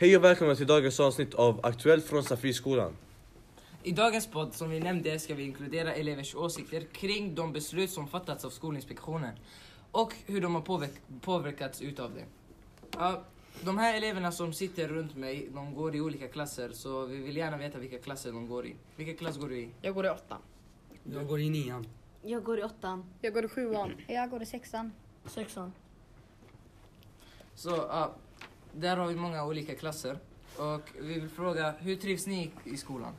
Hej och välkomna till dagens avsnitt av Aktuellt från Safriskolan. I dagens podd, som vi nämnde, ska vi inkludera elevers åsikter kring de beslut som fattats av Skolinspektionen och hur de har påverk påverkats utav det. Ja, de här eleverna som sitter runt mig, de går i olika klasser, så vi vill gärna veta vilka klasser de går i. Vilken klass går du i? Jag går i åttan. Jag går i nian. Jag går i åttan. Jag går i sjuan. Jag går i sexan. Sexan. Så, ja, där har vi många olika klasser. Och vi vill fråga, hur trivs ni i skolan?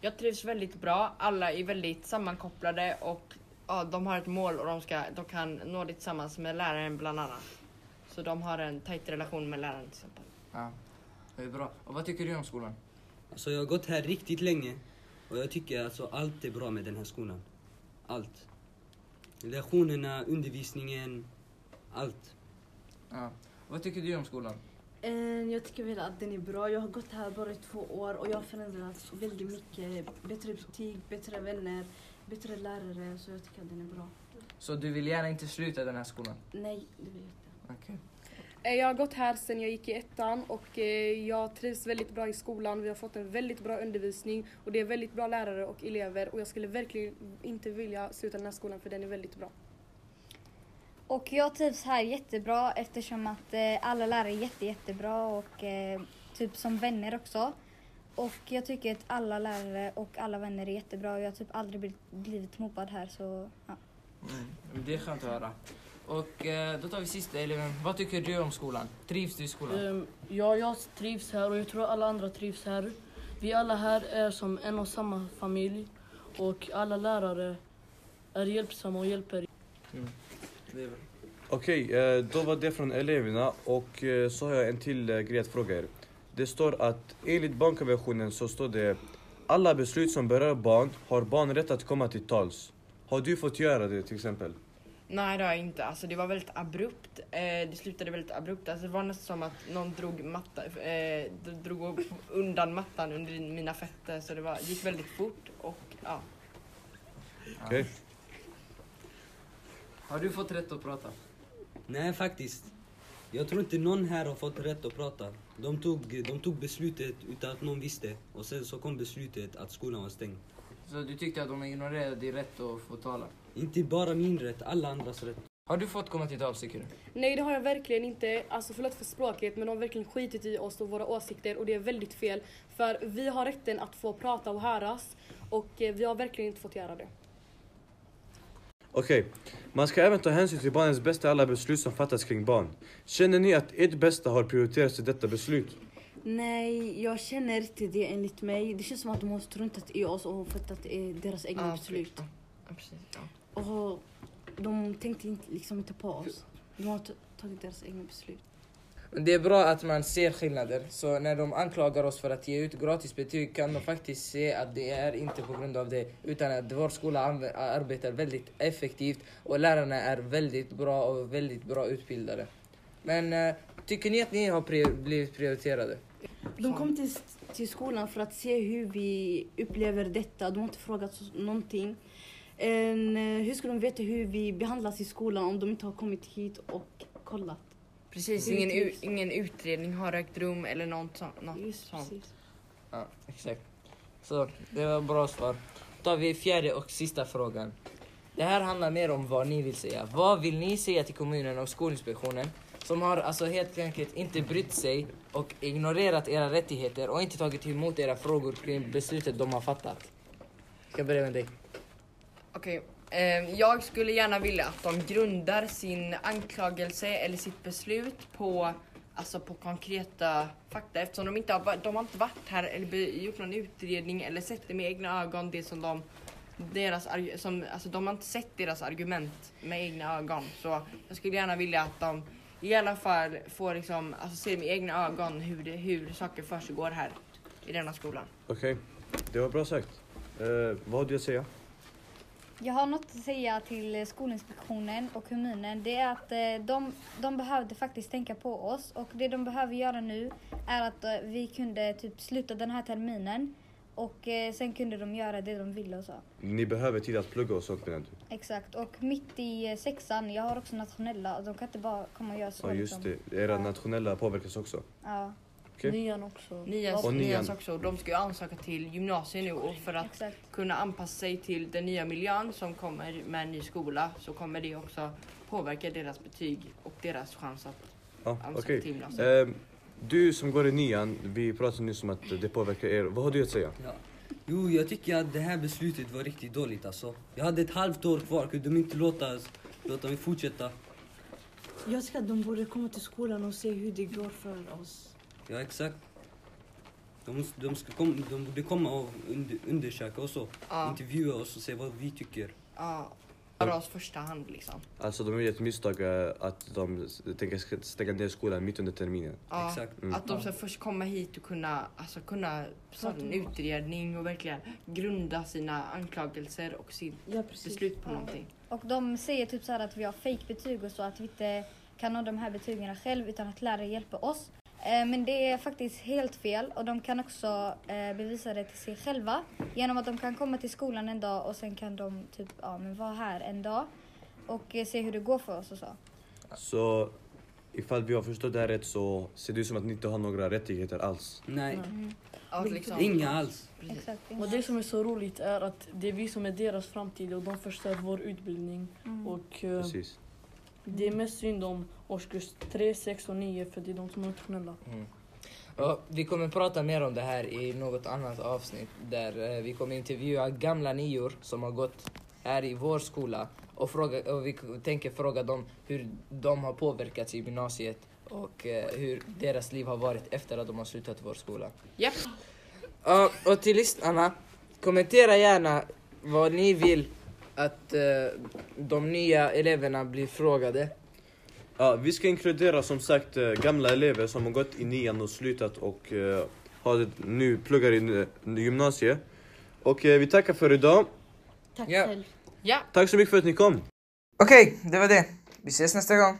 Jag trivs väldigt bra. Alla är väldigt sammankopplade och ja, de har ett mål och de, ska, de kan nå det tillsammans med läraren bland annat. Så de har en tajt relation med läraren till exempel. Ja, det är bra. Och vad tycker du om skolan? Alltså jag har gått här riktigt länge och jag tycker alltså allt är bra med den här skolan. Allt. Lektionerna, undervisningen, allt. Ja. Vad tycker du om skolan? Eh, Jag tycker väl att den är bra. Jag har gått här bara i två år och jag har förändrats väldigt mycket. Bättre betyg, bättre vänner, bättre lärare. Så jag tycker att den är bra. Så du vill gärna inte sluta den här skolan? Nej, det vill jag inte. Okej. Eh, Jag har gått här sedan jag gick i ettan och eh, jag trivs väldigt bra i skolan. Vi har fått en väldigt bra undervisning och det är väldigt bra lärare och elever och jag skulle verkligen inte vilja sluta den här skolan för den är väldigt bra. Och jag trivs här jättebra eftersom att eh, alla lärare är jätte, jättebra och eh, typ som vänner också. Och jag tycker att alla lärare och alla vänner är jättebra och jag har typ aldrig blivit, blivit mobbad här så ja. Mm. Det är skönt att höra. Och eh, då tar vi sista eleven. Vad tycker du om skolan? Trivs du i skolan? Ehm, Ja, jag trivs här och jag tror alla andra trivs här. Vi alla här är som en och samma familj och alla lärare är hjälpsamma och hjälper. Mm. Okej, eh, då var det från eleverna och eh, så har jag en till eh, grej att fråga er. Det står att enligt barnkonventionen så står det alla beslut som berör barn har barn rätt att komma till tals. Har du fått göra det till exempel? Nej det har jag inte. Alltså, det var väldigt abrupt. Eh, det slutade väldigt abrupt. Alltså, det var nästan som att någon drog, matta, eh, drog undan mattan under mina fötter. Så det, var, gick väldigt fort och ja. Okej. Har du fått rätt att prata? Nej faktiskt. Jag tror inte någon här har fått rätt att prata. De tog, de tog beslutet utan att någon visste. Och sen så kom beslutet att skolan var stängd. Så du tyckte att de ignorerade din rätt att få tala? Inte bara min rätt, alla andras rätt. Har du fått komma till tals tycker du? Nej det har jag verkligen inte. Alltså förlåt för språket men de har verkligen skitit i oss och våra åsikter och det är väldigt fel. För vi har rätten att få prata och höras och eh, vi har verkligen inte fått göra det. Okej, man ska även ta hänsyn till barnens bästa i alla beslut som fattas kring barn. Känner ni att ert bästa har prioriterats i detta beslut? Nej, jag känner inte det enligt mig. Det känns som att de har struntat i oss och fattat eh, deras egna Ja, beslut. Ja, precis, ja. Och de tänkte inte, liksom inte på oss. De har tagit deras egna beslut. Men Det är bra att man ser skillnader. Så när de anklagar oss för att ge ut gratis betyg kan de faktiskt se att det är inte på grund av det. Utan att vår skola arbetar väldigt effektivt och lärarna är väldigt bra och väldigt bra utbildade. Men eh, tycker ni att ni har pri- blivit prioriterade? De kom till, till skolan för att se hur vi upplever detta. De har inte frågat oss någonting. En, eh, hur ska de veta hur vi behandlas i skolan om de inte har kommit hit och kollat? Precis, ingen, u- ingen utredning har ägt rum eller något, sånt- något Just sånt. precis. Ja, exakt. Så det var bra svar. Då tar vi fjärde och sista frågan. Det här handlar mer om vad ni vill säga. Vad vill ni säga till kommunen och Skolinspektionen som har alltså helt enkelt inte brytt sig och ignorerat era rättigheter och inte tagit emot era frågor kring beslutet de har fattat? Jag ska börja med dig. Okej, Ehm, jag skulle gärna vilja att de grundar sin anklagelse eller sitt beslut på, alltså på konkreta fakta eftersom de inte har, de har inte varit här eller gjort någon utredning eller sett det med egna ögon det som de deras, som, alltså de har inte sett deras argument med egna ögon så jag skulle gärna vilja att de i alla fall får liksom, alltså se med egna ögon hur, det, hur saker försiggår här i denna skolan. Okej, det var bra sagt. Eh, vad har du att säga? Jag har något att säga till Skolinspektionen och kommunen. Det är att eh, de, de behövde faktiskt tänka på oss och det de behöver göra nu är att eh, vi kunde typ sluta den här terminen och eh, sen kunde de göra det de ville och så. Ni behöver tid att plugga och sånt menar du? Exakt. Och mitt i sexan, jag har också nationella och de kan inte bara komma och göra så. Ja just liksom. det, era Ja. nationella påverkas också. Ja. Okej. Nian också. Nians, Och nian. nians också. De ska ju ansöka till gymnasiet nu och för att Exakt. kunna anpassa sig till den nya miljön som kommer med en ny skola så kommer det också påverka deras betyg och deras chans att Ja, ansöka okej. till gymnasiet. Eh, du som går i nian, vi pratade nyss om att det påverkar er. Vad har du att säga? Ja. Jo, jag tycker att det här beslutet var riktigt dåligt alltså. Jag hade ett halvt år kvar, kunde de inte låta, låta mig fortsätta? Jag tycker att de borde komma till skolan och se hur det går för oss. Ja, exakt. De, måste- de, ska kom, de borde komma och under, undersöka och så. Ja, Intervjua oss och se vad vi tycker. ja. För oss första hand liksom. Alltså de gjort ett misstag eh, att de tänker stänga ner skolan mitt under terminen. Ja, Exakt. Mm. Att de ska först komma hit och kunna, alltså, kunna starta en utredning och verkligen grunda sina anklagelser och sitt Ja, beslut på någonting. Och de säger typ så här att vi har fake betyg och så, att vi inte kan nå de här betygen själv utan att lärare hjälper oss. Eh, Men det är faktiskt helt fel och de kan också eh, bevisa det till sig själva genom att de kan komma till skolan en dag och sen kan de typ, ja, men vara här en dag och eh, se hur det går för oss och så. Så ifall vi har förstått det här rätt så ser det ut som att ni inte har några rättigheter alls. Nej, Ja, liksom. inga alls. Exakt. Och det som är så roligt är att det är vi som är deras framtid och de förstör vår utbildning. Mm. Och Precis. Det är mest synd om årskurs 3, 6 och 9 för det är de som är nationella. Och vi kommer prata mer om det här i något annat avsnitt där eh, vi kommer intervjua gamla nior som har gått här i vår skola och, fråga, och vi tänker fråga dem hur de har påverkats i gymnasiet och eh, hur deras liv har varit efter att de har slutat vår skola. Japp. Ja, och till lyssnarna, kommentera gärna vad ni vill att eh, de nya eleverna blir frågade. Ja, vi ska inkludera som sagt eh, gamla elever som har gått i nian och slutat och eh, har nu pluggar i eh, gymnasiet. Och eh, vi tackar för idag. Tack Ja. själv. Ja. Tack så mycket för att ni kom. Okej, det var det. Vi ses nästa gång.